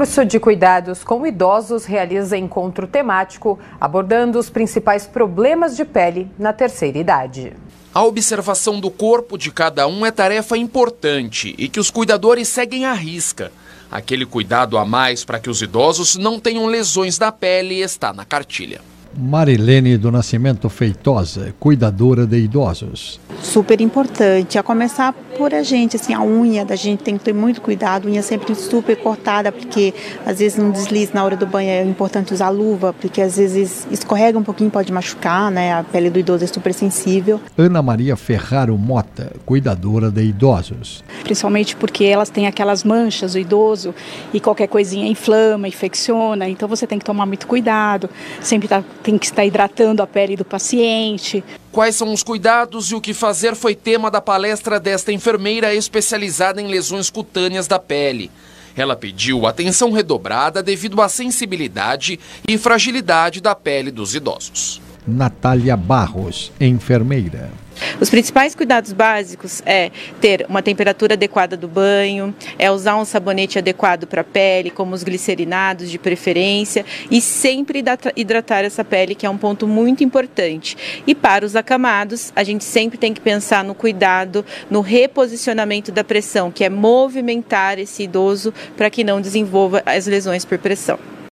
curso de cuidados com idosos realiza encontro temático abordando os principais problemas de pele na terceira idade. A observação do corpo de cada um é tarefa importante e que os cuidadores seguem à risca. Aquele cuidado a mais para que os idosos não tenham lesões da pele está na cartilha. Marilene do Nascimento Feitosa, cuidadora de idosos super importante, a começar por a gente, assim, a unha da gente tem que ter muito cuidado, unha sempre super cortada, porque às vezes não desliza na hora do banho, é importante usar luva, porque às vezes escorrega um pouquinho, pode machucar, né? A pele do idoso é super sensível. Ana Maria Ferraro Mota, cuidadora de idosos. Principalmente porque elas têm aquelas manchas, o idoso, e qualquer coisinha inflama, infecciona, então você tem que tomar muito cuidado, sempre tá, tem que estar hidratando a pele do paciente. Quais são os cuidados e o que fazer foi tema da palestra desta enfermeira especializada em lesões cutâneas da pele. Ela pediu atenção redobrada devido à sensibilidade e fragilidade da pele dos idosos. Natália Barros, enfermeira. Os principais cuidados básicos é ter uma temperatura adequada do banho, é usar um sabonete adequado para a pele, como os glicerinados de preferência, e sempre hidratar essa pele, que é um ponto muito importante. E para os acamados, a gente sempre tem que pensar no cuidado, no reposicionamento da pressão, que é movimentar esse idoso para que não desenvolva as lesões por pressão.